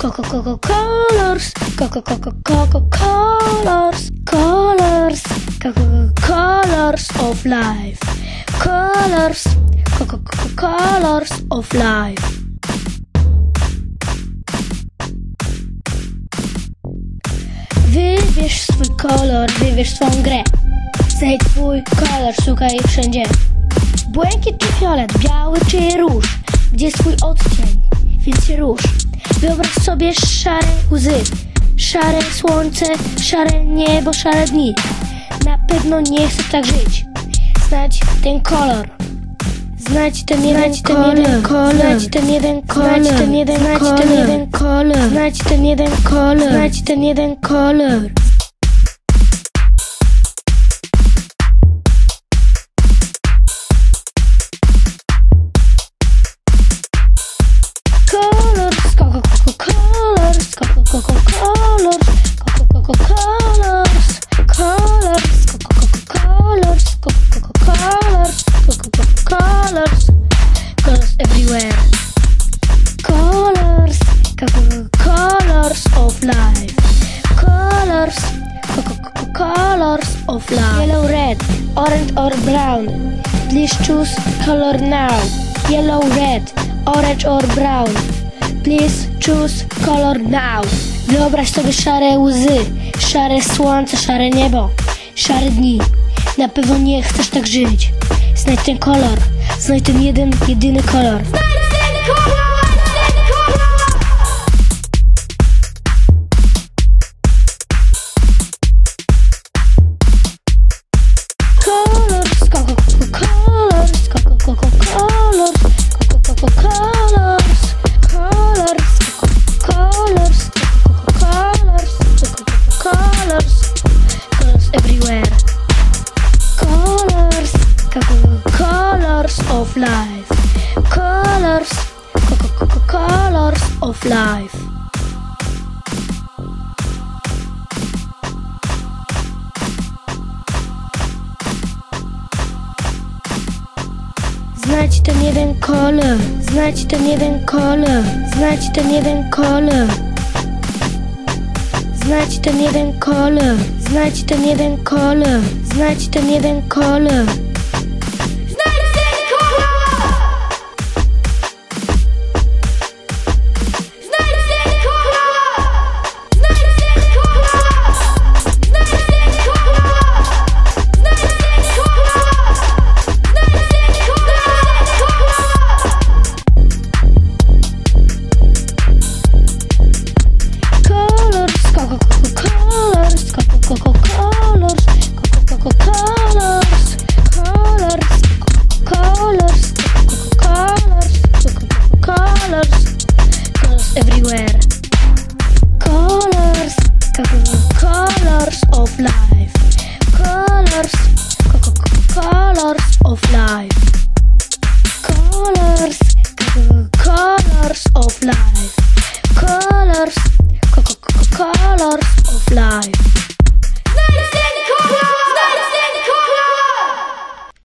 Coco Coco Colors, Coco Coco Coco Colors, Colors, Coco Colors of Life, Colors, Coco Coco Colors of Life. Wybierz swój kolor, wybierz swą grę. Znajdź twój kolor, szukaj wszędzie. Błękit czy fiolet, biały czy róż, gdzie swój odcień, więc się rusz. Wyobraź sobie szare łzy, szare słońce, szare niebo, szare dni. Na pewno nie chcesz tak żyć. Znajdź ten kolor. Znajdź ten jeden kolor, znajdź ten jeden kolor, znajdź ten jeden kolor, ten jeden kolor, znajdź ten jeden kolor, znajdź ten jeden kolor. Colors, colors everywhere. Colors, colors of life. Colors, colors of life. Yellow, red, orange or brown. Please choose color now. Yellow, red, orange or brown. Please choose color now. Wyobraź sobie szare łzy, szare słońce, szare niebo, szare dni. Na pewno nie chcesz tak żyć. Znajdź ten kolor, znajdź ten jeden, jedyny kolor. Colors, colors of life. Colors, colors of life. Znajdź ten jeden kolor, znajdź ten jeden kolor, znajdź ten jeden kolor. Znajdź ten jeden kolor, znajdź ten jeden kolor, znajdź ten jeden kolor. Colors, of life. Colors, colors of life.